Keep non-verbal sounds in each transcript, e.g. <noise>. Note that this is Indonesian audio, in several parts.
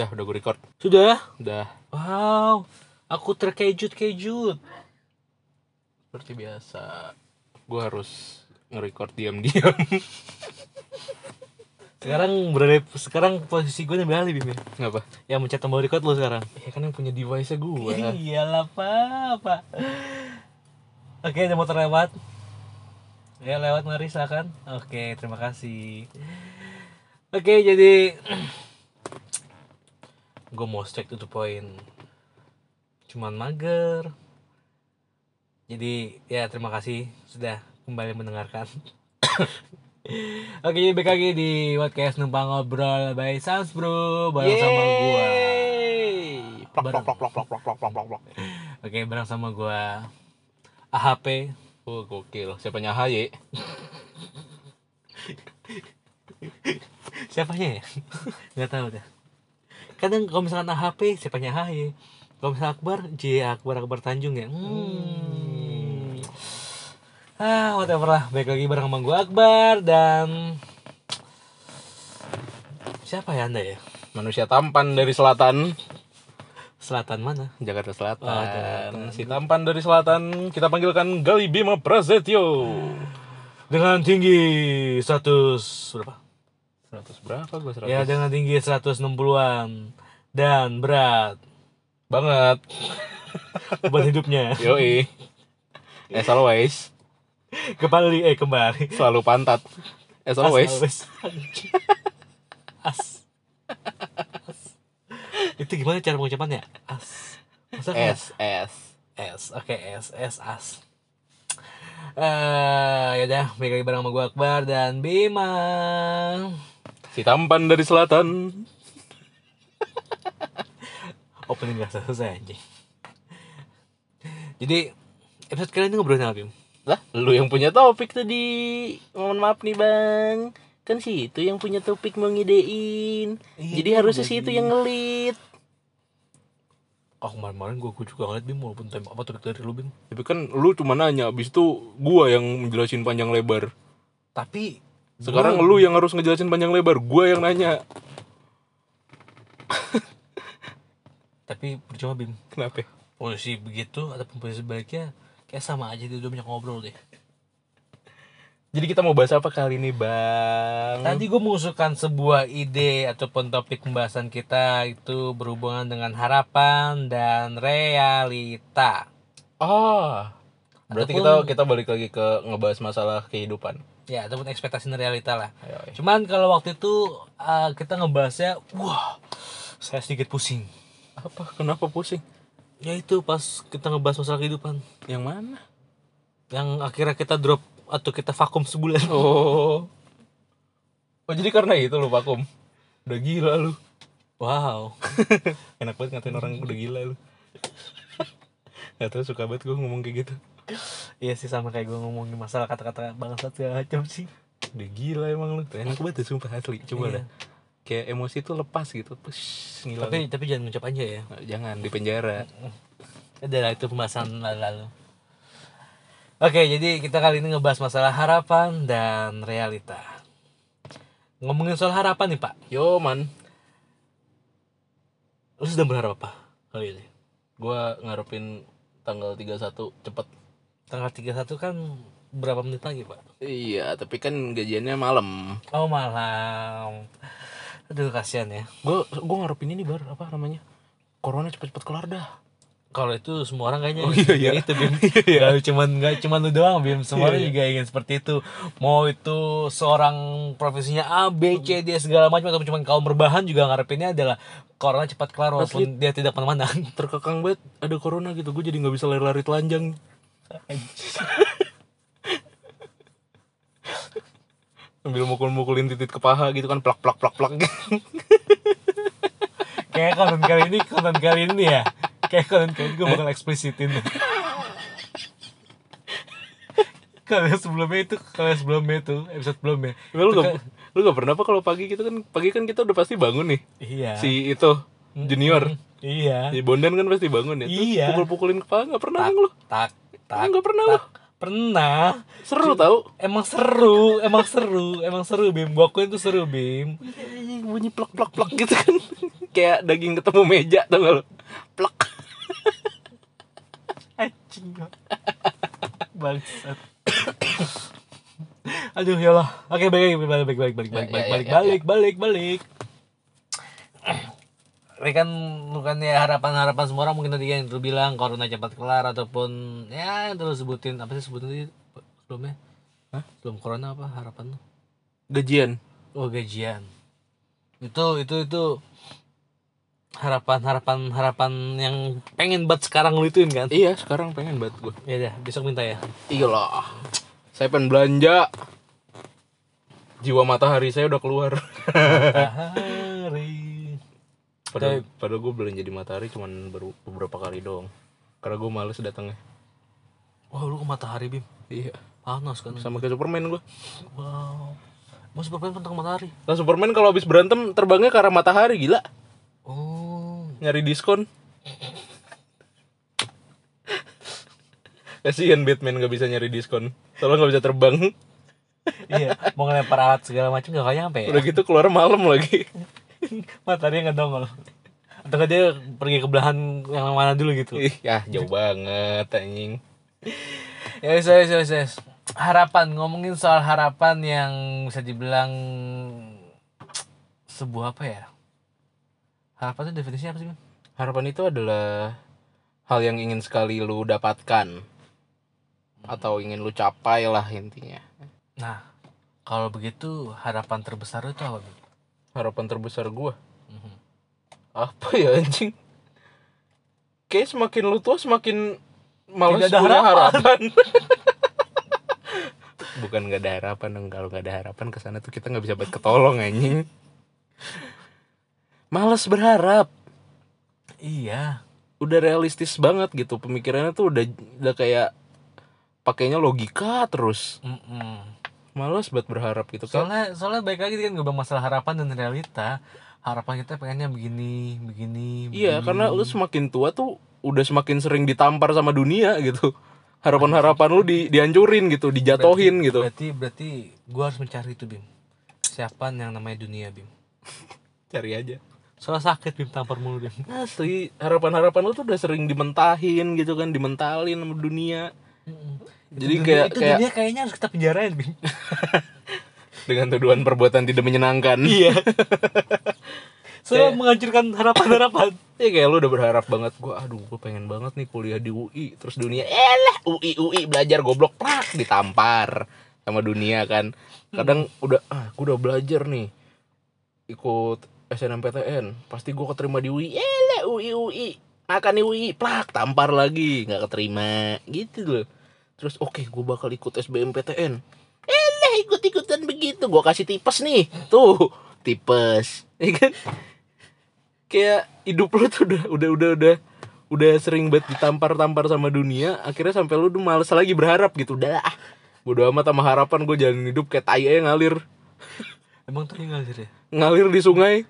Dah, udah gue record. Sudah? Udah. Wow, aku terkejut-kejut. Seperti biasa. Gue harus nge-record diam-diam. <laughs> Sekarang berada sekarang posisi gue alih Bim ya. Ngapa? Yang mencet tombol record lo sekarang. Ya kan yang punya device-nya gue. Iyalah pak, pak. Oke, ada motor lewat. Ya lewat mari silakan. Oke, terima kasih. Oke, jadi <clears throat> gue mau straight to the point. Cuman mager. Jadi ya terima kasih sudah kembali mendengarkan. <coughs> Oke, jadi balik lagi di podcast numpang ngobrol by Sans Bro bareng sama gua. Yeay. Plok, Bareng. plok, plok, plok, plok, plok, plok, plok, plok. Oke, bareng sama gua AHP. Oh, gokil. Siapanya HY? <laughs> Siapanya ya? <laughs> Gak tahu dah. Kadang kalau misalkan AHP, siapanya HY. Kalau misalkan Akbar, J Akbar Akbar Tanjung ya. Hmm. Ah, whatever lah. Baik lagi bareng sama gua Akbar dan siapa ya Anda ya? Manusia tampan dari selatan. Selatan mana? Jakarta Selatan. Oh, Jakarta. Si tampan dari selatan kita panggilkan Gali Bima Prasetyo. Dengan tinggi 100 berapa? 100 berapa gue 100? Ya dengan tinggi 160-an dan berat Banget. beban hidupnya <laughs> Yoi. As always. kembali eh kembali Selalu pantat. As always. as as itu gimana cara pengucapannya as Masa S. S. S oke S S as eh ya udah balik lagi bareng sama gue Akbar dan Bima Si tampan dari selatan. opening gak selesai anjing jadi episode kali ini ngobrolin apa Bim? Lah, lu yang punya topik tadi. Mohon maaf nih, Bang. Kan si itu yang punya topik mau ngidein. Iya, Jadi harusnya si itu yang ngelit. Oh kemarin-kemarin gue, juga ngeliat Bim walaupun tema apa topik dari lu Bim Tapi kan lu cuma nanya, abis itu gua yang menjelasin panjang lebar. Tapi Sekarang gua- lu yang harus ngejelasin panjang lebar, gua yang nanya. Tapi percuma Bim Kenapa? Posisi begitu ataupun posisi sebaliknya Kayak sama aja dia udah banyak ngobrol deh Jadi kita mau bahas apa kali ini, Bang? Tadi gue mengusulkan sebuah ide ataupun topik pembahasan kita itu berhubungan dengan harapan dan realita. Ah. Berarti Ataupun- kita kita balik lagi ke ngebahas masalah kehidupan. Ya, ataupun ekspektasi dan realita lah. Ayo, ayo. Cuman kalau waktu itu uh, kita ngebahasnya, wah, saya sedikit pusing. Apa? Kenapa pusing? Ya itu pas kita ngebahas masalah kehidupan, Yang mana? yang akhirnya kita drop atau kita vakum sebulan. <laughs> Oh. Oh, jadi karena itu lu vakum. Udah gila lu. Wow. <laughs> Enak banget ngatain orang udah gila lu. Gak tau suka banget gue ngomong kayak gitu. Iya sih sama kayak gue ngomongin masalah kata-kata bangsat segala macam sih. Udah gila emang lu. Enak banget tuh, sumpah asli. Coba Iya. dah. Kayak emosi tuh lepas gitu. Push, ngilang. Tapi tapi jangan ngucap aja ya. Nah, jangan di penjara. Udah lah itu pembahasan lalu-lalu. Oke, jadi kita kali ini ngebahas masalah harapan dan realita. Ngomongin soal harapan nih Pak, Yo man, lu sedang berharap apa kali ini? gua ngarepin tanggal 31 cepet. Tanggal 31 kan berapa menit lagi Pak? Iya, tapi kan gajiannya malam. Oh malam. Aduh kasihan ya. Gua gua ngarepin ini bar apa namanya? Corona cepet-cepet kelar dah. Kalau itu semua orang kayaknya Oh, iya, iya. itu Bim. <laughs> Gak cuman gak cuman lu doang Bim, semua orang Iya, iya. juga ingin seperti itu. Mau itu seorang profesinya A, B, C, D segala macam atau cuman kaum berbahan juga ngarepinnya adalah corona cepat kelar walaupun dia tidak ke mana-mana. Terkekang banget ada corona gitu. Gue jadi nggak bisa lari-lari telanjang. Sambil mukul-mukulin titik ke paha gitu kan plak plak plak plak. Kayak konten kali ini konten kali ini ya. Kayak konten kali ini gue bakal eksplisitin. kalau yang sebelumnya itu kalau yang sebelumnya itu episode sebelumnya lu itu gak, kan- lu gak pernah apa kalau pagi gitu kan pagi kan kita udah pasti bangun nih. iya Si itu junior. iya Si Bondan kan pasti bangun ya. Terus Iya. pukul-pukulin kepala nggak pernah tak lu. tak tak Nggak pernah tak. pernah. Seru tau. emang seru emang seru emang seru bim. Gua akuin tuh seru bim. Bunyi plak plak plak gitu kan. <laughs> kayak daging ketemu meja tau gak lu? Plek. <laughs> Anjing bangsat. <coughs> Aduh ya Allah. Oke balik balik balik balik balik balik Ya, ya, balik ya, balik balik balik. ini kan bukan ya harapan-harapan semua orang mungkin tadi yang lu bilang corona cepat kelar ataupun ya yang lu sebutin apa sih sebutin tadi sebelumnya? Hah? sebelum corona apa harapan lu? Gajian. Oh gajian. Itu itu itu harapan harapan harapan yang pengen buat sekarang lu ituin kan? Iya sekarang pengen banget gue ya udah besok minta ya. Iyalah. Saya pengen belanja. Jiwa matahari saya udah keluar. Hari padahal, padahal gue belanja di matahari cuman baru beberapa kali doang. Karena gue males datangnya. Wah lu ke matahari bim? Iya. Panas kan? Sama kayak Superman gue wow. Mau Superman tentang matahari. Nah Superman kalau habis berantem terbangnya ke arah matahari gila. Oh. Nyari diskon. Kasihan Batman gak bisa nyari diskon. Soalnya gak bisa terbang. Iya mau ngelempar alat segala macam gak kayak nyampe ya? Udah gitu keluar malam lagi <laughs> matahari nggak dongol atau dia pergi ke belahan yang mana dulu gitu ih ya jauh banget anjing <laughs> ya wes wes wes, wes. harapan ngomongin soal harapan yang bisa dibilang sebuah apa ya harapan itu definisinya apa sih Bim? harapan itu adalah hal yang ingin sekali lu dapatkan atau ingin lu capai lah intinya nah kalau begitu harapan terbesar itu apa Bim? Harapan terbesar gua. Mhm. apa ya anjing? Kayak semakin lu tua semakin malas Tidak ada punya harapan. harapan. <laughs> Bukan nggak ada harapan dong kalau nggak ada harapan ke sana tuh kita nggak bisa buat ketolong anjing. Malas berharap. Iya. Udah realistis banget gitu pemikirannya tuh udah udah kayak pakainya logika terus. Mm-mm. Malas buat berharap gitu kan? Soalnya soalnya baik lagi kan gue bilang masalah harapan dan realita. Harapan kita pengennya begini begini iya begini. karena lu semakin tua tuh udah semakin sering ditampar sama dunia gitu. Harapan-harapan lu di dihancurin gitu dijatohin Berarti- gitu. berarti berarti gue harus mencari itu bim. Siapa yang namanya dunia bim? <laughs> Cari aja. Soalnya sakit bim tampar mulu bim. Asli harapan-harapan lu tuh udah sering dimentahin gitu kan dimentalin sama dunia Jadi Itu kayak- dunia, itu kayak- dunia kayaknya harus kita penjarain bim <laughs> dengan tuduhan perbuatan tidak menyenangkan. Iya. <laughs> Soalnya Kayak- menghancurkan harapan-harapan. <laughs> Ya kayak lu udah berharap banget gua aduh gua pengen banget nih kuliah di UI terus dunia elah UI UI belajar goblok. Prak ditampar sama dunia kan. Kadang udah ah gua udah belajar nih ikut SNMPTN pasti gua keterima di UI elah UI UI makan di UI plak tampar lagi nggak keterima. Gitu loh terus oke gua bakal ikut SBMPTN elah ikut ikutan begitu. Gua kasih tipes nih. Tuh tipes. <laughs> Ya kan? Kayak hidup lu tuh udah udah udah udah udah sering banget ditampar-tampar sama dunia. Akhirnya sampai lu tuh males lagi berharap gitu. Udah ah bodo amat sama harapan gue jalan hidup kayak tai aja ngalir. Emang tuh ngalir ya? Ngalir di sungai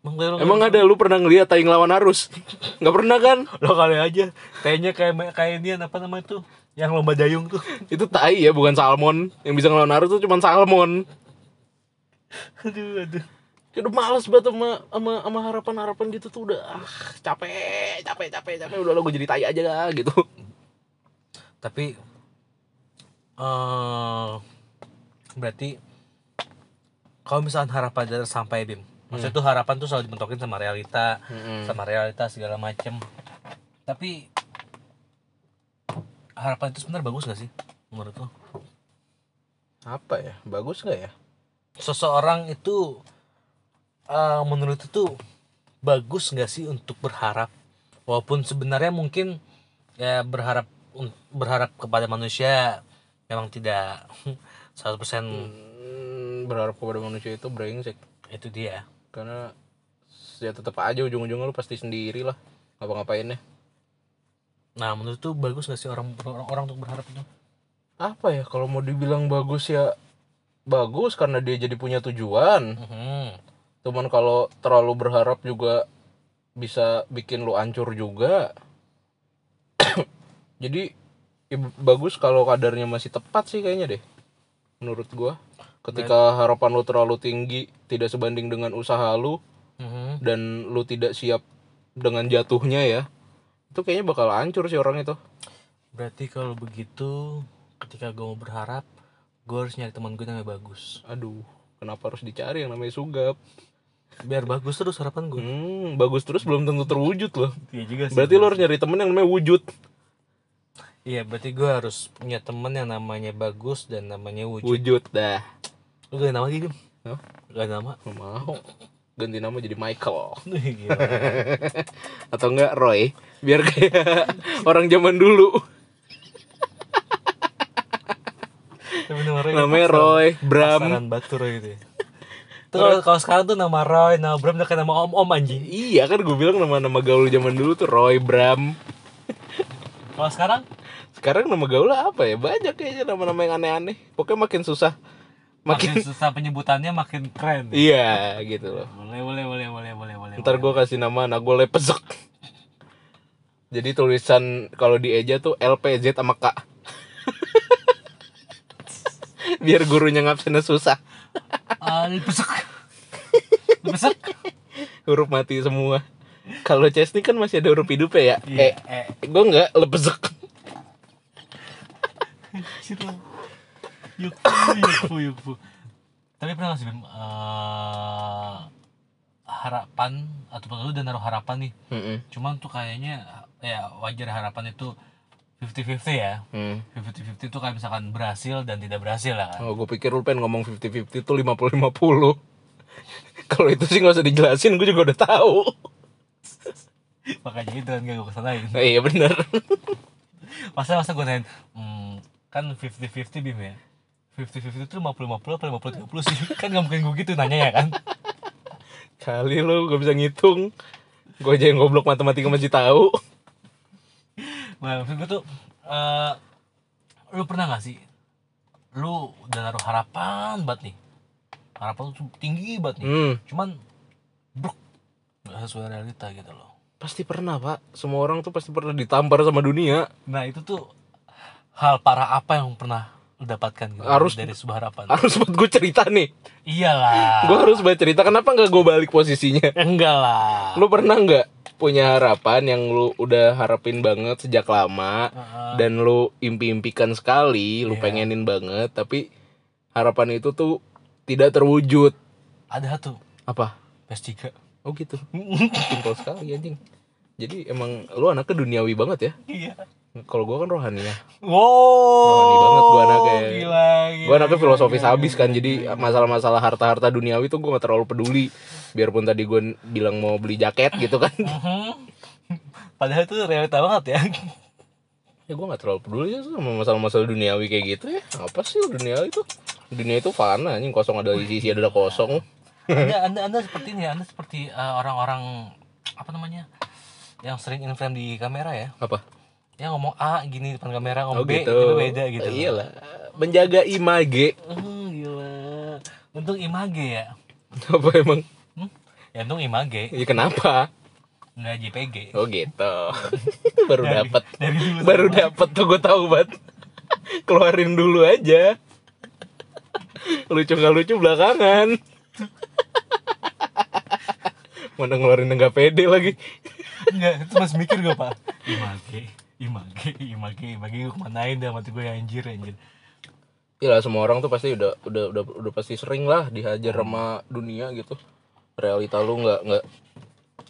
emang emang ada lu pernah ngeliat tai ngelawan arus? Nggak pernah kan? <laughs> Lo kali aja kayaknya kayak kayak ini apa namanya tuh yang lomba dayung tuh. <laughs> Itu tai ya bukan salmon. Yang bisa ngelawan arus tuh cuma salmon. <laughs> Aduh aduh. Udah males banget sama sama, sama harapan-harapan gitu tuh udah ah, capek capek capek capek. Udah lo gue jadi tai aja lah gitu. Tapi eh berarti kalau misalnya harapan tidak sampai bim maksudnya tuh harapan tuh selalu dibentokin sama realita sama realita segala macem. Tapi harapan itu sebenarnya bagus gak sih menurut lo? Apa ya? Bagus gak ya? Seseorang itu eh, menurut itu bagus nggak sih untuk berharap? Walaupun sebenarnya mungkin ya berharap berharap kepada manusia memang tidak <laughs> 100% Hmm, berharap kepada manusia itu brengsek. Itu dia karena ya tetap aja ujung-ujungnya lu pasti sendiri lah ngapa-ngapainnya. Nah menurut tuh bagus nggak sih orang orang, orang untuk berharap itu? Apa ya kalau mau dibilang bagus ya bagus karena dia jadi punya tujuan. Mhm. cuman kalau terlalu berharap juga bisa bikin lu ancur juga. <coughs> Jadi ya bagus kalau kadarnya masih tepat sih kayaknya deh menurut gua ketika harapan lu terlalu tinggi tidak sebanding dengan usaha lu Mhm. dan lu tidak siap dengan jatuhnya ya itu kayaknya bakal hancur sih orang itu Berarti kalau begitu ketika gue mau berharap gue harus nyari teman gue yang namanya bagus. aduh kenapa harus dicari yang namanya sugap Biar bagus terus harapan gue. hmm, bagus terus belum tentu terwujud loh Iya juga sih. berarti lu harus nyari temen yang namanya wujud Iya, berarti gue harus punya teman yang namanya bagus dan namanya wujud. wujud dah Lu gak ada nama lagi? Hah? Gak ada nama? Nggak mau. Ganti nama jadi Michael. <laughs> Atau enggak Roy. Biar kayak <laughs> orang zaman dulu. Roy namanya Roy Bram. Pasaran Batur gitu ya. Tuh kalau- kalau sekarang tuh nama Roy, nama Bram udah kayak nama om-om anjing. iya kan gue bilang nama-nama gaul zaman dulu tuh Roy Bram. Kalau sekarang? Sekarang nama gaul apa ya? Banyak kayaknya nama-nama yang aneh-aneh. Pokoknya makin susah makin, makin susah penyebutannya makin keren. iya gitu loh Boleh, boleh, boleh, boleh, boleh, boleh. ntar gue kasih nama anak gue lepesek jadi tulisan kalau di eja tuh LPZ sama K <laughs> biar gurunya ngabsennya susah Ah, besek. Besek. huruf mati semua kalau Chesney kan masih ada huruf hidup ya Iya, eh eh. gue nggak lepesek lah. Yukfu, yukfu, yukfu. Tapi pernah gak sih, Bim? eh, harapan atau lu udah naruh harapan nih Mm-mm. cuman tuh kayaknya ya wajar harapan itu 50-50 ya Hmm. 50-50 itu kayak misalkan berhasil dan tidak berhasil lah kan Oh, gue pikir lu pengen ngomong 50-50 tuh 50-50 Kalau itu sih gak usah dijelasin, gue juga udah tahu makanya itu kan gak gue kesanain Nah, iya bener masa masa gue nanyain hmm, kan 50-50 bim ya 50-50 itu 50-50 apa 50-30 sih? <laughs> Kan gak mungkin gue gitu nanya ya kan? Kali lu gak bisa ngitung. Gue aja yang goblok matematika masih tahu. Nah maksud gue tuh eh, lu pernah gak sih lu udah naruh harapan banget nih? Harapan lu tinggi banget nih. Hmm, cuman bruk gak sesuai realita gitu loh. Pasti pernah pak. Semua orang tuh pasti pernah ditampar sama dunia. Nah itu tuh hal parah apa yang pernah dapatkan gitu Harus- dari sebuah harapan Harus buat gue cerita nih iyalah Gue harus buat cerita, kenapa gak gue balik posisinya enggak lah Lu pernah nggak punya harapan yang lu udah harapin banget sejak lama Heeh. dan lu impi-impikan sekali, lu Iya. pengenin banget, tapi harapan itu tuh tidak terwujud. ada tuh Apa? PS3 Oh gitu. Simpel sekali anjing. Jadi emang lu anaknya duniawi banget ya. iya Kalau gua kan rohani ya. wow Rohani banget gua anaknya. gila, gila Gua anaknya filosofis gila, habis gila, kan. gila, Jadi masalah-masalah harta-harta duniawi tuh gua gak terlalu peduli. Biarpun tadi gua bilang mau beli jaket gitu kan. <laughs> Padahal itu realita banget ya ya gue gak terlalu peduli ya sama masalah-masalah duniawi kayak gitu ya apa sih duniawi itu dunia itu fana anjing kosong ada isi isi ada kosong anda anda anda seperti ini ya anda seperti eh, orang-orang apa namanya yang sering in frame di kamera ya apa yang ngomong A gini depan kamera ngomong oh B gitu. tapi beda gitu. Loh. iyalah. Menjaga image. Hmm, gila. Untung image ya. Apa emang? Hmm? ya untung image. Ya kenapa? Nggak JPG oh gitu. <laughs> Baru Dari- dulu baru sama. dapat tuh gue tahu banget. <laughs> Keluarin dulu aja. Lucu nggak lucu belakangan. <laughs> Mana ngeluarin nggak pede lagi. Enggak, itu masih mikir gue pak. Image, image, image, image gue kemanain dah mati gue anjir anjir Iya lah, semua orang tuh pasti udah udah udah udah pasti sering lah dihajar sama dunia gitu. Realita lu nggak nggak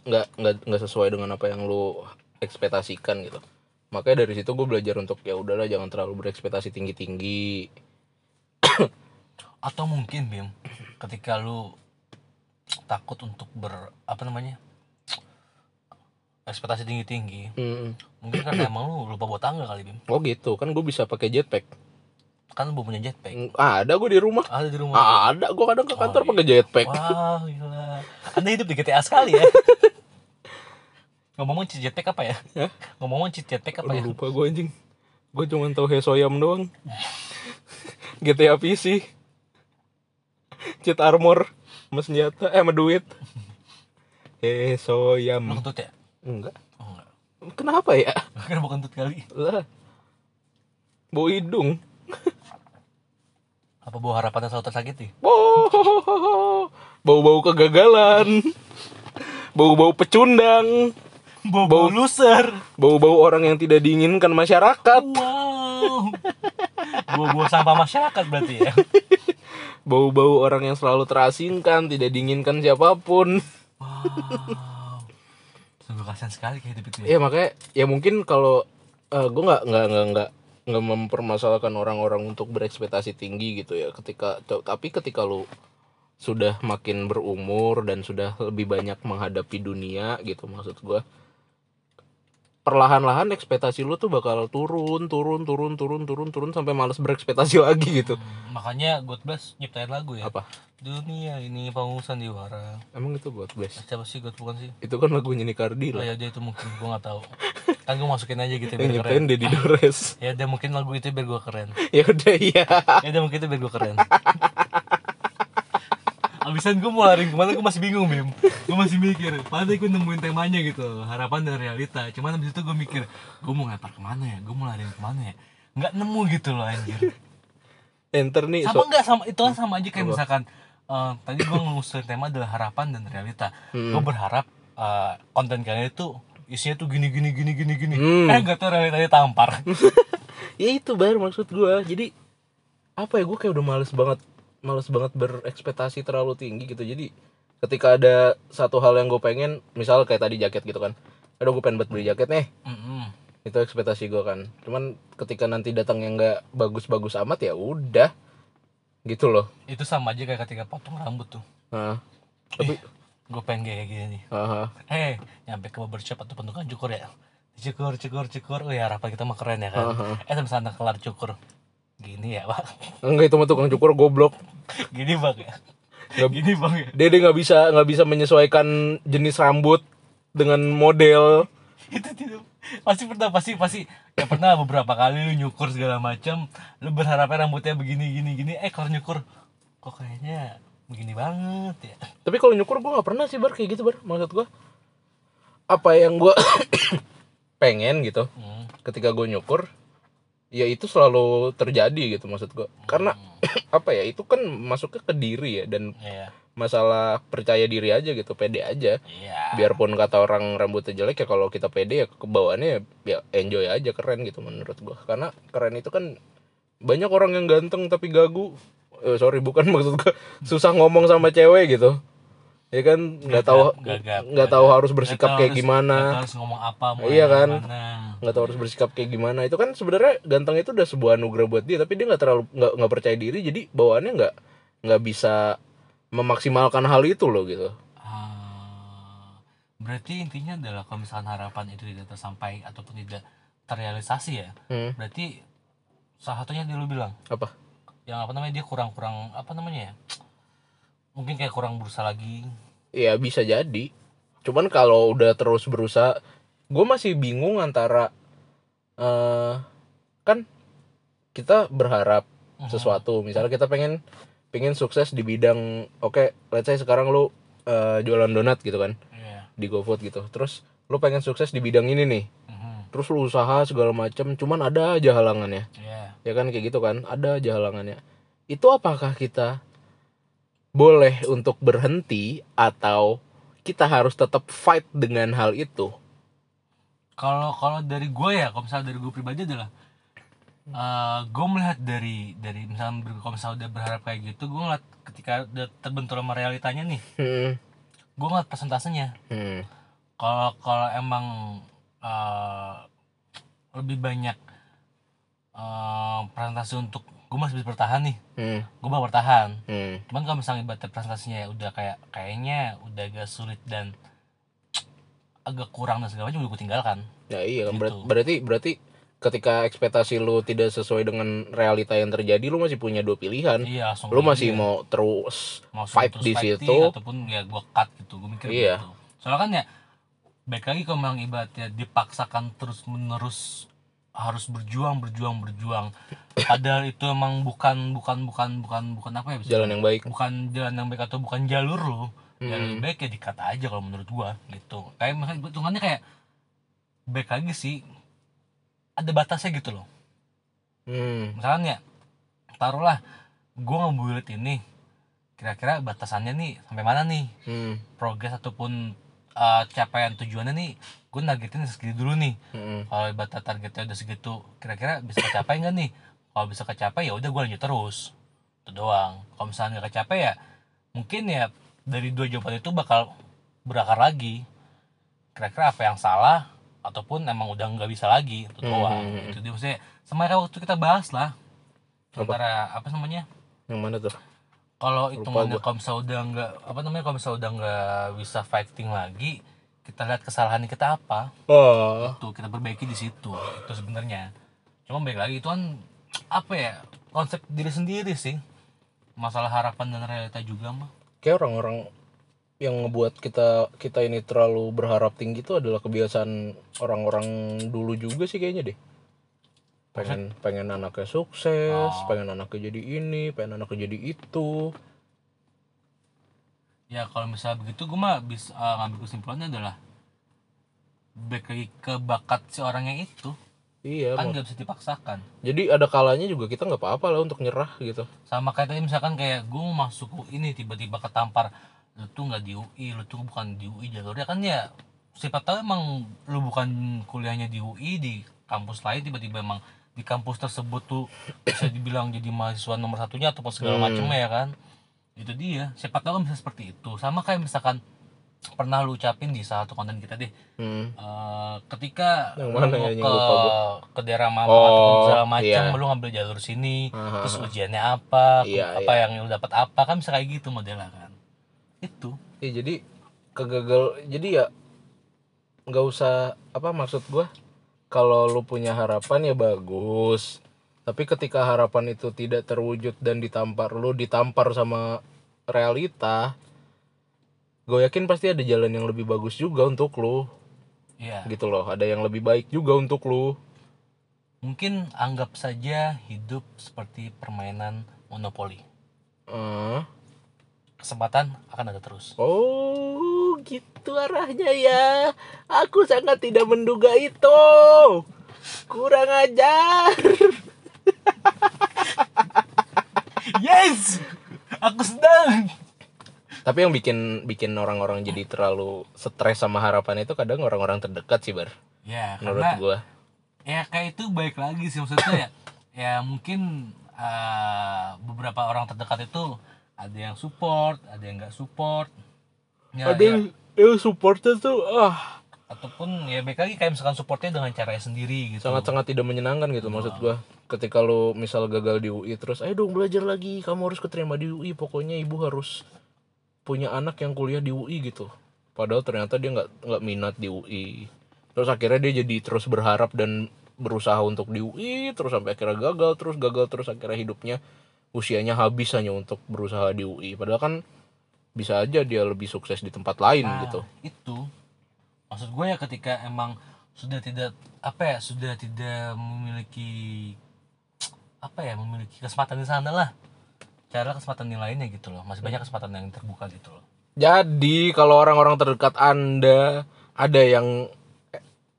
nggak nggak nggak sesuai dengan apa yang lu ekspektasikan gitu. Makanya dari situ gue belajar untuk ya udahlah jangan terlalu berekspektasi tinggi tinggi. Atau mungkin Bim Ketika lu takut untuk ber apa namanya ekspektasi tinggi tinggi mungkin karena emang lu lupa buat tangga kali Bim Oh gitu kan gue bisa pakai jetpack. kan lu belum punya jetpack Mm, Ada gue di rumah. ada di rumah Ada gue kadang ke kantor Oh, pakai jetpack. wah gila anda hidup di GTA sekali ya <laughs> ngomong-ngomong cheat jetpack apa ya Hah? ngomong-ngomong cheat jetpack apa ya Aduh lupa gue anjing. Gue cuma tahu Hesoyam doang. <laughs> GTA PC. Cheat armor sama senjata eh sama duit. <laughs> lu Hesoyam. kentut ya Enggak. oh enggak Kenapa ya? kan bukan kentut kali Lah. Bau hidung. apa bawa harapan yang selalu tersakiti Oh, bau-bau kegagalan. bau-bau pecundang Bobo loser. bau-bau orang yang tidak diinginkan masyarakat Wow. Bobo sampah masyarakat berarti ya. bau-bau orang yang selalu terasingkan tidak diinginkan siapa pun Wow. Sungguh kasihan sekali kayak itu ya. ya makanya ya mungkin kalau gue nggak nggak nggak nggak nggak mempermasalahkan orang-orang untuk berekspektasi tinggi gitu ya ketika tapi ketika lu sudah makin berumur dan sudah lebih banyak menghadapi dunia gitu maksud gue perlahan-lahan ekspektasi lu tuh bakal turun turun turun turun turun turun sampai males berekspektasi <laughs> lagi gitu Hmm, makanya God Bless nyiptain lagu ya. apa Dunia ini pangusan diwara. emang itu buat best Siapa sih God? Bukan sih? itu kan lagunya Oh lah. Ya udah itu mungkin. Gua nggak tahu. Kan gua masukin aja gitu biar keren. Deddy Dores <laughs> Ya udah mungkin lagu itu biar gua keren. ya udah iya. Ya udah mungkin itu biar gua keren. <laughs> Abisan gue mau lari ke mana gue masih bingung Bim. Gue masih mikir Padahal gue nemuin temanya gitu Harapan dan realita. Cuman abis itu gue mikir Gue mau ngelempar ke mana ya? Gue mau lari ke mana ya? Nggak nemu gitu loh anjir. Enter nih Sama so- nggak? Sama Itu kan sama aja kayak misalkan eh, Tadi gue ngusulin tema adalah harapan dan realita. Gue berharap eh, konten kalian itu Isinya tuh gini gini gini gini gini. Hmm. Eh gak tau realitanya tampar. <laughs> Ya itu baru maksud gue jadi apa ya gue kayak udah males banget males banget berekspektasi terlalu tinggi gitu. Jadi ketika ada satu hal yang gue pengen misal kayak tadi jaket gitu kan. Aduh gue pengen buat beli jaket nih. Mm-mm. itu ekspektasi gue kan. Cuman ketika nanti datang yang nggak bagus-bagus amat ya udah gitu loh Itu sama aja kayak ketika potong rambut tuh nah, tapi Gue pengen kayak gini nih aha. Eh, nyampe ke barbershop atau tukang cukur ya. Cukur, cukur, cukur. Oh ya, harapan kita mah keren ya kan. Aha. Eh, sampai sana kelar cukur. Gini ya, Pak. enggak itu mah tukang cukur goblok <laughs> Gini, Bang ya. Nggak- <laughs> Gini, Bang ya. dia dia nggak bisa nggak bisa menyesuaikan jenis rambut dengan model <laughs> Itu tidak pasti pernah pasti pasti. Ya pernah beberapa kali lu nyukur segala macam lu berharapnya rambutnya begini gini gini. Eh kalau nyukur kok kayaknya begini banget ya? Tapi kalau nyukur gue nggak pernah sih bar. Kayak gitu bar maksud gue apa yang gue <coughs> pengen gitu hmm. ketika gue nyukur ya itu selalu terjadi gitu maksud gue karena <coughs> apa ya itu kan masuknya ke diri ya dan iya masalah percaya diri aja gitu pede aja. Iya. Biarpun kata orang rambutnya jelek ya kalau kita pede ya kebawaannya ya, enjoy aja keren gitu menurut gue karena keren itu kan banyak orang yang ganteng tapi gagu. Eh, sorry bukan <laughs> maksud gue susah ngomong sama cewek gitu. Ya kan nggak tahu nggak tahu harus bersikap tahu kayak harus- gimana. nggak tahu harus ngomong apa mau Iya kan? nggak tahu harus bersikap kayak gimana. Itu kan sebenarnya ganteng itu udah sebuah anugerah buat dia tapi dia nggak terlalu nggak nggak percaya diri jadi bawaannya nggak nggak bisa memaksimalkan hal itu loh gitu. Ah, berarti intinya adalah kalau misalkan harapan itu tidak tersampai ataupun tidak terrealisasi ya hmm, berarti salah satunya dia lu bilang. Apa? Yang apa namanya dia kurang-kurang apa namanya ya? Mungkin kayak kurang berusaha lagi. Ya bisa jadi. Cuman kalau udah terus berusaha gue masih bingung antara eh kan kita berharap sesuatu. Misalnya kita pengen pengen sukses di bidang oke let's say sekarang lu eh, jualan donat gitu kan Iya. di GoFood gitu terus lu pengen sukses di bidang ini nih Mhm. terus lu usaha segala macam cuman ada aja halangannya Iya. ya kan kayak gitu kan ada aja halangannya itu apakah kita boleh untuk berhenti atau kita harus tetap fight dengan hal itu kalau kalau dari gue ya kalau misalnya dari gue pribadi adalah gue melihat dari dari misalnya kalau misalnya udah berharap kayak gitu gue ngeliat ketika udah terbentur sama realitanya nih hmm. gue ngeliat persentasenya Hmm. kalau kalau emang eh, lebih banyak eh, presentasi untuk gue masih bisa bertahan nih Hmm. gue bakal bertahan Hmm. cuman kalau misalnya ibaratnya presentasinya ya udah kayak kayaknya udah agak sulit dan <tsk> agak kurang dan segala macam gue tinggalkan ya iya kan Gitu. berarti berarti ketika ekspektasi lu tidak sesuai dengan realita yang terjadi lu masih punya dua pilihan. Iya lu masih mau terus mau fight terus di situ. ataupun ya gue cut gitu gue mikir Iya. gitu. Soalnya kan ya baik lagi kalau memang ibaratnya dipaksakan terus menerus harus berjuang berjuang berjuang. Padahal itu emang bukan bukan bukan bukan bukan apa ya bisa jalan yang baik. Bukan jalan yang baik atau bukan jalur lo ya Hmm. lebih baik ya dikata aja kalau menurut gua gitu. Kayak misalnya hitungannya kayak baik lagi sih ada batasnya gitu loh. Hmm. misalnya ya taruhlah gua ngebuild ini kira-kira batasannya nih sampai mana nih? Hmm. progres ataupun eh, capaian tujuannya nih gue nargetin segini dulu nih. Mm-mm. kalau ibarat targetnya udah segitu kira-kira bisa kecapai nggak nih? Kalau bisa kecapai ya udah gue lanjut terus. Itu doang. Kalau misalnya nggak kecapai ya mungkin ya dari dua jawaban itu bakal berakar lagi. Kira-kira apa yang salah ataupun emang udah nggak bisa lagi itu doang Hmm. itu dia maksudnya kayak waktu kita bahas lah antara apa namanya? Yang mana tuh? Kalau hitungannya kalau misalnya udah nggak apa namanya kalau misalnya udah nggak bisa fighting lagi kita lihat kesalahan kita apa. Oh. Itu kita perbaiki di situ itu sebenarnya. Cuma baik lagi itu kan apa ya konsep diri sendiri sih. Masalah harapan dan realita juga mah kayak orang-orang yang ngebuat kita kita ini terlalu berharap tinggi itu adalah kebiasaan orang-orang dulu juga sih kayaknya deh. Pengen pengen anaknya sukses Oh. pengen anaknya jadi ini pengen anaknya jadi itu. Ya kalau misalnya begitu gue mah bisa eh, ngambil kesimpulannya adalah baik lagi ke bakat si orangnya itu. Iya kan nggak bisa dipaksakan. Jadi ada kalanya juga kita nggak apa-apa lah untuk nyerah gitu. Sama kayak tadi misalkan kayak gue mau masuk ini tiba-tiba ketampar lu tuh nggak di UI lu tuh bukan di UI jalurnya kan ya siapa tahu emang lu bukan kuliahnya di UI di kampus lain tiba-tiba emang di kampus tersebut tuh bisa dibilang jadi mahasiswa nomor satunya ataupun segala Hmm. macamnya ya kan itu dia siapa tahu bisa seperti itu sama kayak misalkan pernah lu ucapin di salah satu konten kita deh hmm. Eh, ketika Yang lu mana ya, ke lupa ke daerah mana Oh, ataupun segala macam iya. lu ngambil jalur sini Aha. terus ujiannya apa Iya, apa yang lu dapat apa kan bisa kayak gitu modelnya kan itu. Ya, jadi kegagal jadi ya nggak usah apa maksud gua? Kalau lu punya harapan ya bagus tapi ketika harapan itu tidak terwujud dan ditampar lu ditampar sama realita gue yakin pasti ada jalan yang lebih bagus juga untuk lu. Ya gitu loh ada yang lebih baik juga untuk lu. Mungkin anggap saja hidup seperti permainan monopoli. Eh, kesempatan akan ada terus. Oh gitu arahnya ya. Aku sangat tidak menduga itu. Kurang ajar. <laughs> Yes! Aku sedang Tapi yang bikin bikin orang-orang jadi terlalu stres sama harapan itu kadang orang-orang terdekat sih bar. ya Menurut karena gua. ya kayak itu baik lagi sih maksudnya ya. Ya mungkin eh, beberapa orang terdekat itu ada yang support ada yang nggak support ya, ada ya, yang yang supportnya tuh ah ataupun ya baik lagi kayak misalkan supportnya dengan caranya sendiri gitu sangat-sangat tidak menyenangkan gitu maksud gua. Ketika lu misal gagal di UI terus, ayo dong belajar lagi, kamu harus keterima di UI. Pokoknya ibu harus punya anak yang kuliah di UI gitu. Padahal ternyata dia nggak nggak minat di UI. Terus akhirnya dia jadi terus berharap dan berusaha untuk di UI terus sampai akhirnya gagal terus gagal terus akhirnya hidupnya usianya habis hanya untuk berusaha di UI. Padahal kan bisa aja dia lebih sukses di tempat lain Nah, gitu. itu maksud gue ya ketika emang sudah tidak apa ya sudah tidak memiliki apa ya memiliki kesempatan di sana lah cara kesempatan yang lainnya gitu loh masih banyak kesempatan yang terbuka gitu loh Jadi kalau orang-orang terdekat Anda ada yang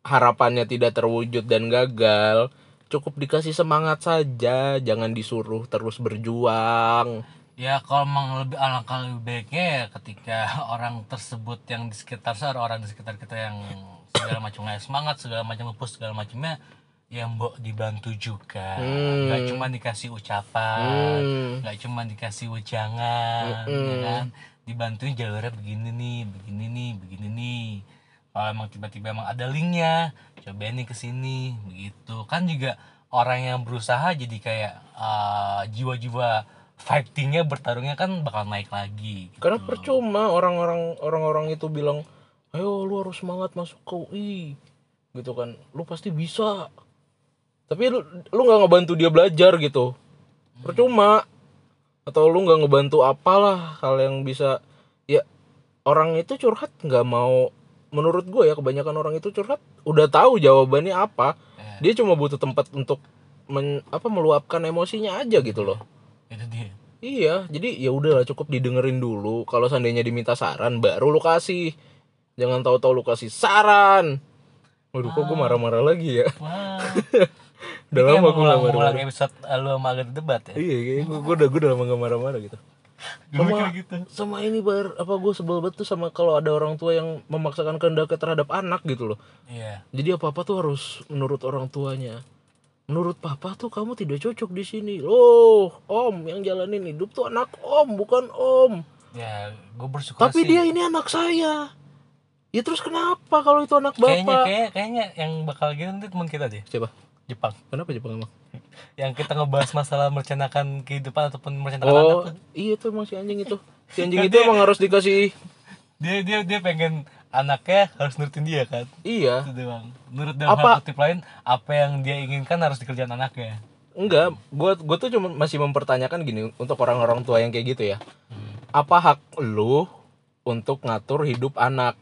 harapannya tidak terwujud dan gagal, cukup dikasih semangat saja, jangan disuruh terus berjuang. ya kalau emang lebih alangkah lebih baiknya ya ketika <laughs> orang tersebut yang di sekitar saya orang di sekitar kita yang segala macamnya semangat segala macam ngepush segala macamnya ya mbok dibantu juga Hmm. nggak cuma dikasih ucapan Hmm. nggak cuma dikasih wejangan ya kan dibantuin jalurnya begini nih begini nih begini nih kalau emang tiba-tiba emang ada linknya cobain nih ke sini begitu kan juga orang yang berusaha jadi kayak uh, jiwa-jiwa fightingnya bertarungnya kan bakal naik lagi gitu. Karena percuma orang-orang orang-orang itu bilang, "Ayo lu harus semangat masuk ke UI." Gitu kan. Lu pasti bisa. Tapi lu lu nggak ngebantu dia belajar gitu. Percuma. Atau lu nggak ngebantu apalah hal yang bisa ya orang itu curhat nggak mau menurut gue ya kebanyakan orang itu curhat udah tahu jawabannya apa Ya, dia cuma butuh tempat untuk men, apa meluapkan emosinya aja gitu loh itu dia Iya, jadi ya udahlah cukup didengerin dulu. Kalau seandainya diminta saran, baru lu kasih. Jangan tahu-tahu lu kasih saran. Waduh, kok gue marah-marah lagi ya? wah <laughs> Udah lama gue marah-marah. episode uh, lu sama debat ya Iya, gue udah gue udah lama gak marah-marah gitu. Sama- gitu. sama ini bar. Apa gue sebel banget tuh sama kalau ada orang tua yang memaksakan kehendaknya terhadap anak gitu loh. Iya. jadi apa apa tuh harus menurut orang tuanya. Menurut papa tuh kamu tidak cocok di sini. Loh om yang jalanin hidup tuh anak om bukan om. Ya, gue bersyukur tapi sih. dia ini anak saya. Ya terus kenapa kalau itu anak kayaknya bapak? kayak, kayaknya yang bakal gitu nanti teman kita deh, siapa? Jepang. kenapa Jepang emang Yang kita ngebahas masalah merencanakan kehidupan ataupun merencanakan anak oh tuh. iya tuh emang si anjing itu si <laughs> anjing itu emang harus dikasih Dia dia dia pengen anaknya harus nurutin dia kan. iya Itu doang. Menurut dalam Apa- hal kutip lain, apa yang dia inginkan harus dikerjakan anaknya. Enggak, gua gua tuh cuma masih mempertanyakan gini untuk orang-orang tua yang kayak gitu ya. Apa hak lu untuk ngatur hidup anak?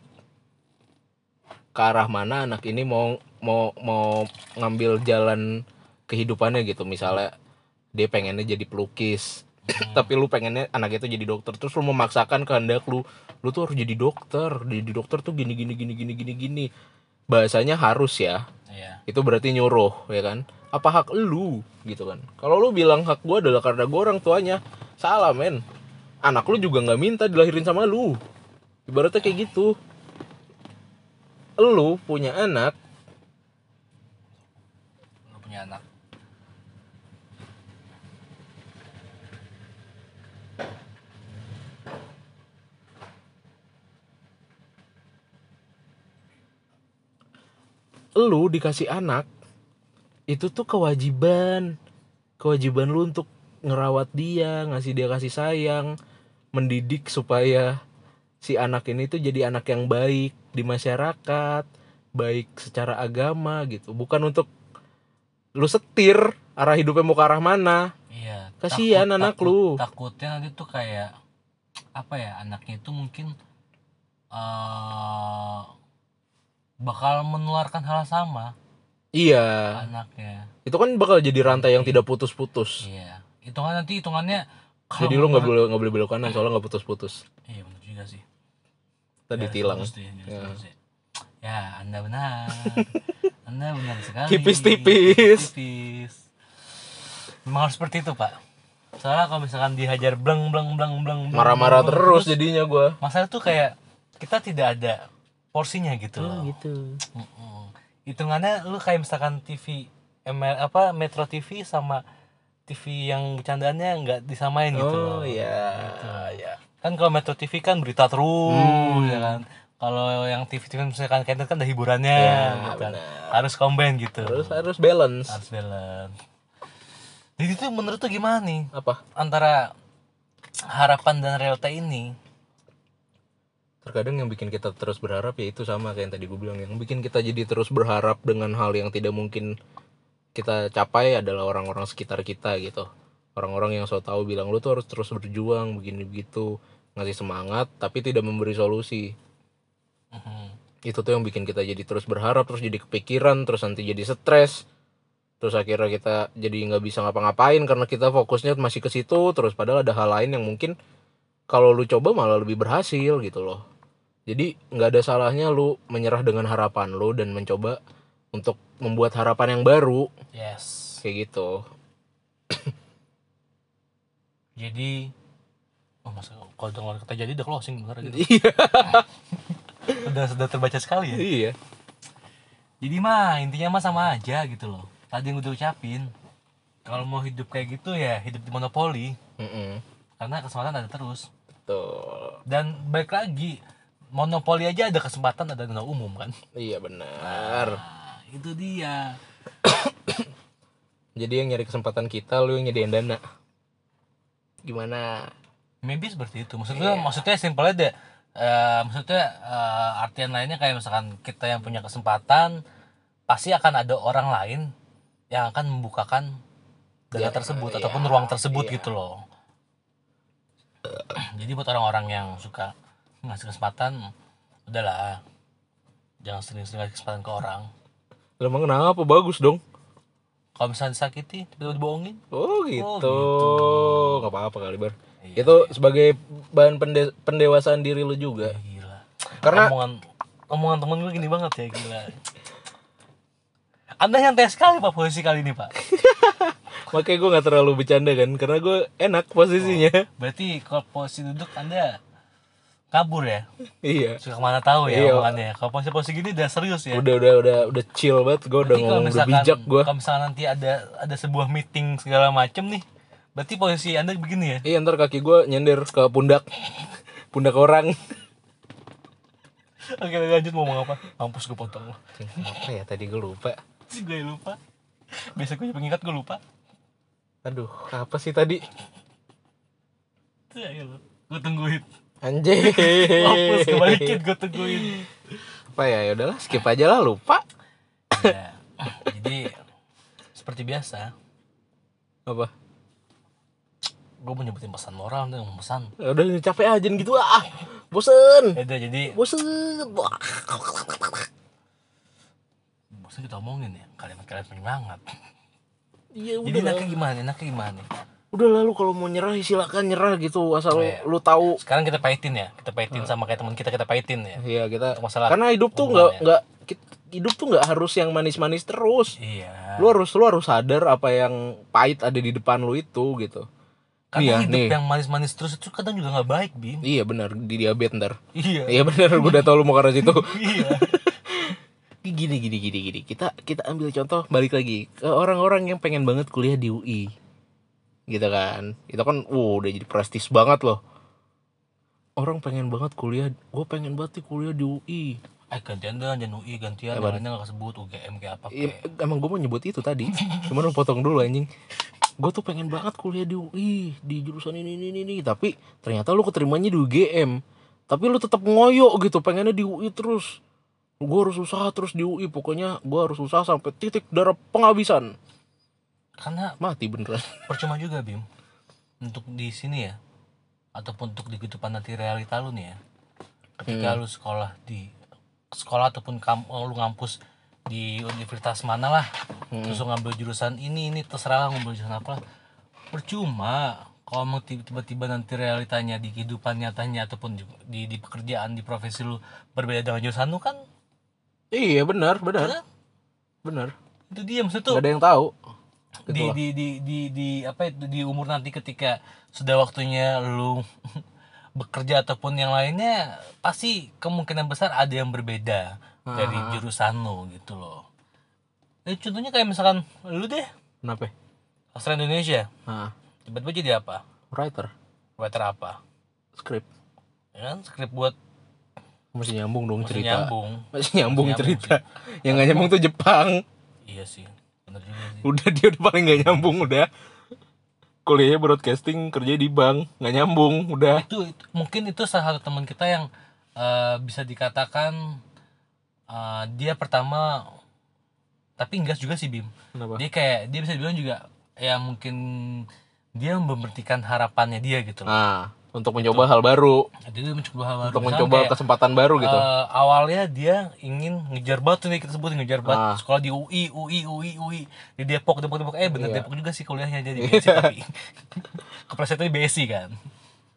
Ke arah mana anak ini mau mau mau ngambil jalan kehidupannya gitu. Misalnya dia pengennya jadi pelukis. Tapi lu pengennya anak itu jadi dokter. Terus lu memaksakan kehendak lu lu tuh harus jadi dokter. Jadi dokter tuh gini gini gini gini gini gini. Bahasanya harus ya. Iya. itu berarti nyuruh ya kan? Apa hak lu? Gitu kan. Kalau lu bilang hak gua adalah karena gua orang tuanya salah men. Anak lu juga nggak minta dilahirin sama lu. Ibaratnya kayak gitu. Lu punya anak. Lu punya anak. Lu dikasih anak itu tuh kewajiban kewajiban lu untuk ngerawat dia ngasih dia kasih sayang mendidik supaya si anak ini tuh jadi anak yang baik di masyarakat baik secara agama gitu bukan untuk lu setir arah hidupnya mau ke arah mana Iya. Kasihan takut- anak takut- lu. Takutnya nanti tuh kayak apa ya anaknya itu mungkin eh bakal menularkan hal sama iya anaknya. itu kan bakal jadi rantai yang tidak putus-putus Iya. Hitungan nanti hitungannya jadi lu nggak boleh nggak boleh belok kanan soalnya nggak putus-putus Iya benar juga sih. tadi Ya, tilang terus Ya. terus. Ya, Anda benar. <laughs> anda benar sekali. Tipis-tipis. Tipis. Memang harus seperti itu, Pak. Soalnya kalau misalkan dihajar bleng bleng bleng bleng marah-marah bleng, terus jadinya gua Masalah tuh kayak kita tidak ada porsinya gitu loh. gitu Mm-mm. Hitungannya lu kayak misalkan TV ML apa Metro TV sama TV yang bercandaannya nggak disamain gitu oh iya Gitu. ya Kan kalau Metro TV kan berita terus Hmm. ya kan. Kalau yang TV TV misalkan kayak kan ada hiburannya Ya, gitu kan. benar. Harus combine gitu. harus harus balance harus balance. Jadi itu menurut tuh gimana nih apa antara harapan dan realita ini? Terkadang yang bikin kita terus berharap ya itu sama kayak yang tadi gue bilang. Yang bikin kita jadi terus berharap dengan hal yang tidak mungkin kita capai adalah orang-orang sekitar kita gitu. Orang-orang yang so tahu bilang lu tuh harus terus berjuang begini begitu ngasih semangat tapi tidak memberi solusi. Mhm. itu tuh yang bikin kita jadi terus berharap terus jadi kepikiran terus nanti jadi stres. Terus akhirnya kita jadi nggak bisa ngapa-ngapain karena kita fokusnya masih ke situ terus padahal ada hal lain yang mungkin kalau lu coba malah lebih berhasil gitu loh jadi nggak ada salahnya lu menyerah dengan harapan lu dan mencoba untuk membuat harapan yang baru Yes. kayak gitu Jadi oh masa kalau dengar kata jadi udah closing bener gitu. <laughs> iya Udah sudah terbaca sekali ya. iya Jadi mah intinya mah sama aja gitu loh. Tadi yang udah ucapin. Kalau mau hidup kayak gitu ya hidup di monopoli Mm-mm. karena kesempatan ada terus. tuh Dan baik lagi monopoli aja ada kesempatan ada dana umum kan. iya benar Nah, itu dia. jadi yang nyari kesempatan kita lu yang nyediain dana gimana Maybe seperti itu. Maksudnya Iya. maksudnya simpelnya deh. eh, maksudnya eh, artian lainnya kayak misalkan kita yang punya kesempatan pasti akan ada orang lain yang akan membukakan dana Ya, tersebut iya, ataupun ruang tersebut iya. gitu loh. <clears throat> Jadi buat orang-orang yang suka ngasih kesempatan, udahlah jangan sering-sering ngasih kesempatan ke orang. Lah emang kenapa bagus dong Kalau misalnya disakiti, tiba-tiba dibohongin, Oh gitu, gitu. nggak apa-apa kali bar. Iya, Itu sebagai bahan pende- pendewasaan diri lu juga. ya gila. Karena omongan omongan temen gue gini banget ya gila anda nyantai sekali pak posisi kali ini pak <laughs> Makanya gue gak terlalu bercanda kan Karena gue enak posisinya Berarti kalau posisi duduk Anda kabur ya? Iya Suka ke mana tahu ya Iya. omongannya. Kalau posisi-posisi gini udah serius ya. Udah udah udah udah chill banget Gue udah ngomong udah bijak gue kalau misalkan nanti ada ada sebuah meeting segala macem nih, berarti posisi Anda begini ya? Iya ntar kaki gue nyender ke pundak <laughs> Pundak orang <laughs> Oke lanjut mau ngomong apa? Mampus gue potong lo. Apa ya tadi gue lupa gue lupa. Biasa gue pengingat gue lupa. Aduh apa sih tadi lo. Gue tungguin. Anjing <laughs> Mampus gue balikin gue tungguin. Apa ya ya udahlah skip aja lah lupa Ya, jadi seperti biasa, Apa gue mau nyebutin pesan moral nih, pesan. Ya udah capek aja gitu ah Bosen Ya udah jadi Bosen Wah. bosan kita omongin ya kalian-kalian penyemangat. Iya Jadi udah enaknya gimana? Enaknya gimana? Udah lalu kalau mau nyerah silakan nyerah gitu asal Oh, iya. lu tahu Sekarang kita pahitin ya, kita pahitin sama kayak teman kita kita pahitin ya. Iya kita masalah karena hidup tuh nggak nggak hidup tuh nggak harus yang manis-manis terus. Iya. Lu harus lu harus sadar apa yang pahit ada di depan lu itu gitu. Karena Nih ya, hidup nih. yang manis-manis terus itu kadang juga nggak baik, Bim. Iya benar di diabetes ntar. Iya. Iya benar gue udah tau lu mau arah situ. <laughs> Iya. gini gini gini gini. Kita kita ambil contoh balik lagi ke orang-orang yang pengen banget kuliah di UI. Gitu kan. Itu kan uh, udah jadi prestis banget loh. Orang pengen banget kuliah, gue pengen banget nih kuliah di UI. Eh gantian dong, jangan UI gantian. Apaan? Yang lainnya nggak kesebut UGM kayak apa kayak. emang gue mau nyebut itu tadi cuman lu potong dulu anjing gue tuh pengen banget kuliah di UI di jurusan ini ini ini, ini. tapi ternyata lu keterimanya di UGM tapi lu tetap ngoyo gitu pengennya di UI terus gue harus usaha terus di UI pokoknya gue harus usaha sampai titik darah penghabisan Karena mati beneran <laughs> percuma juga, Bim. Untuk di sini ya, ataupun untuk di kehidupan nanti realita lu nih ya. Ketika Hmm. lu sekolah di sekolah ataupun kam, lu ngampus di universitas mana lah, Hmm. terus lu ngambil jurusan ini ini terserah lah ngambil jurusan apa. Percuma kalau mau tiba- tiba-tiba nanti realitanya di kehidupan nyatanya ataupun di, di, di pekerjaan di profesi lu berbeda dengan jurusan lu kan iya benar benar benar itu dia maksud tuh gak ada yang tahu di, di, di, di, di apa itu di umur nanti ketika sudah waktunya lu <laughs> bekerja ataupun yang lainnya pasti kemungkinan besar ada yang berbeda dari Ah. jurusan lu gitu loh. Eh, contohnya kayak misalkan lu deh kenapa asal Indonesia nah tiba-tiba jadi apa? writer Writer apa? script Ya kan skrip buat masih nyambung dong masih cerita nyambung. masih nyambung Nyambung cerita yang gak nyambung tuh Jepang Iya sih. Udah dia udah paling gak nyambung udah. Kuliahnya broadcasting kerja di bank nggak nyambung udah. Itu, itu- mungkin itu salah satu teman kita yang eh, bisa dikatakan eh, dia pertama tapi enggak juga sih Bim. Kenapa? Dia kayak dia bisa dibilang juga ya mungkin dia memberhentikan harapannya dia gitu loh. Nah untuk mencoba hal baru. Jadi dia mencoba hal baru. Untuk Misalnya mencoba kayak, kesempatan baru gitu. eh, awalnya dia ingin ngejar banget nih kita sebut ngejar banget Ah. sekolah di UI UI UI UI. Di Depok Depok Depok. Eh bener Iya. Depok juga sih kuliahnya jadi BSI <laughs> tapi keplesetnya di BSI kan.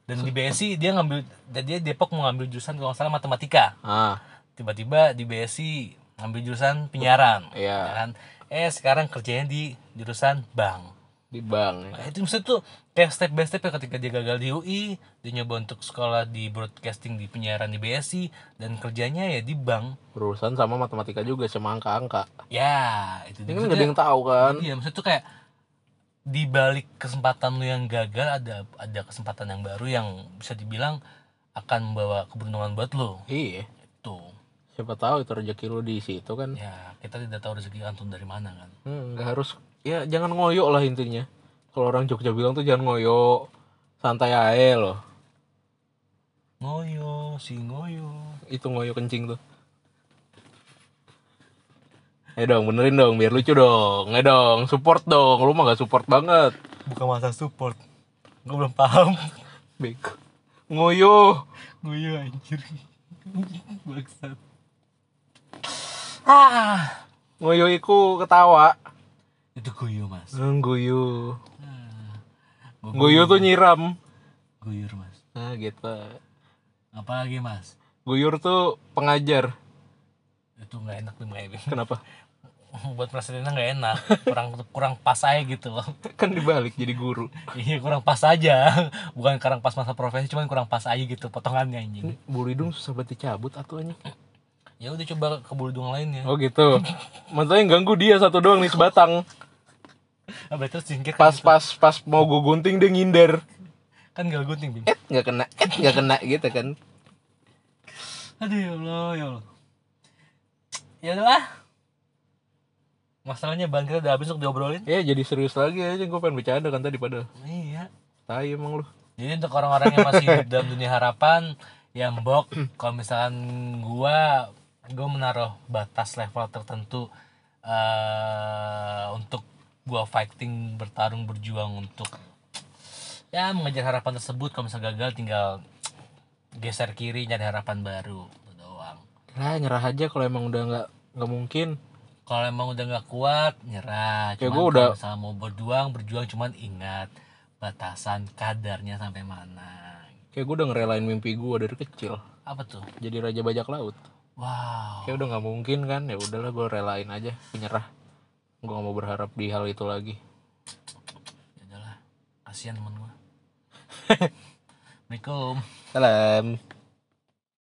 Dan di BSI dia ngambil dan dia Depok mau ngambil jurusan kalau salah matematika. Ah. Tiba-tiba di BSI ngambil jurusan penyiaran. Iya. ya kan eh sekarang kerjanya di jurusan bank di bank ya. Itu maksudnya tuh kayak step by step ya ketika dia gagal di UI, dia nyoba untuk sekolah di broadcasting di penyiaran di BSI dan kerjanya ya di bank. berurusan sama matematika juga sama angka-angka Ya, itu dia. kan gak ada yang tahu kan Iya, maksudnya tuh kayak di balik kesempatan lu yang gagal ada ada kesempatan yang baru yang bisa dibilang akan membawa keberuntungan buat lo. iya Itu. siapa tahu itu rezeki lu di situ kan Ya, kita tidak tahu rezeki antum dari mana kan. Hmm, nggak harus ya jangan ngoyo lah intinya kalau orang Jogja bilang tuh jangan ngoyo santai aja loh Ngoyo, si ngoyo. itu ngoyo kencing tuh Eh dong, benerin dong, biar lucu dong. Eh dong, support dong. Lu mah gak support banget. Bukan masa support. Gue belum paham. Bego. Ngoyo. Ngoyo anjir. Bangsat. Ah, Ngoyo iku ketawa. Itu guyu mas. Ngoyo. Gua Ngoyo tuh nyiram. guyur mas. Nah gitu. Apa lagi mas? Guyur tuh pengajar. Itu nggak enak nih Mbak Ebim. Kenapa? <laughs> buat presidennya nggak enak kurang kurang pas aja gitu <laughs> kan dibalik jadi guru iya kurang pas aja <laughs> bukan kurang pas masa profesi cuman kurang pas aja gitu potongannya anjing bulu hidung susah banget dicabut atau anjing ya udah coba ke bulu lainnya. Oh gitu. Maksudnya yang ganggu dia satu doang nih sebatang. Ah, berarti terus singkir pas pas pas mau gue gunting dia ngindar kan gak gunting bim. Eh nggak kena eh nggak kena gitu kan. Aduh ya allah ya allah. Ya udahlah. Masalahnya ban kita udah habis untuk diobrolin. Ya jadi serius lagi aja. Gue pengen bercanda kan tadi pada iya. Tai emang lu. Jadi untuk orang-orang yang masih hidup dalam dunia harapan, ya mbok, kalau misalkan gua, gua menaruh batas level tertentu eh untuk gua fighting, bertarung, berjuang untuk ya mengejar harapan tersebut. Kalau misalnya gagal, tinggal geser kiri nyari harapan baru, itu doang. lah nyerah aja kalau emang udah nggak nggak mungkin Kalau emang udah nggak kuat, nyerah. Cuman gua kalau udah- misalnya mau berjuang, berjuang cuman ingat batasan kadarnya sampai mana. kayak gue udah ngerelain mimpi gue dari kecil Apa tuh? jadi raja bajak laut Wow. kayak udah nggak mungkin kan? Ya udahlah gue relain aja menyerah gue gak mau berharap di hal itu lagi. Ya udahlah. Kasihan teman gua. <laughs> Assalamualaikum. Salam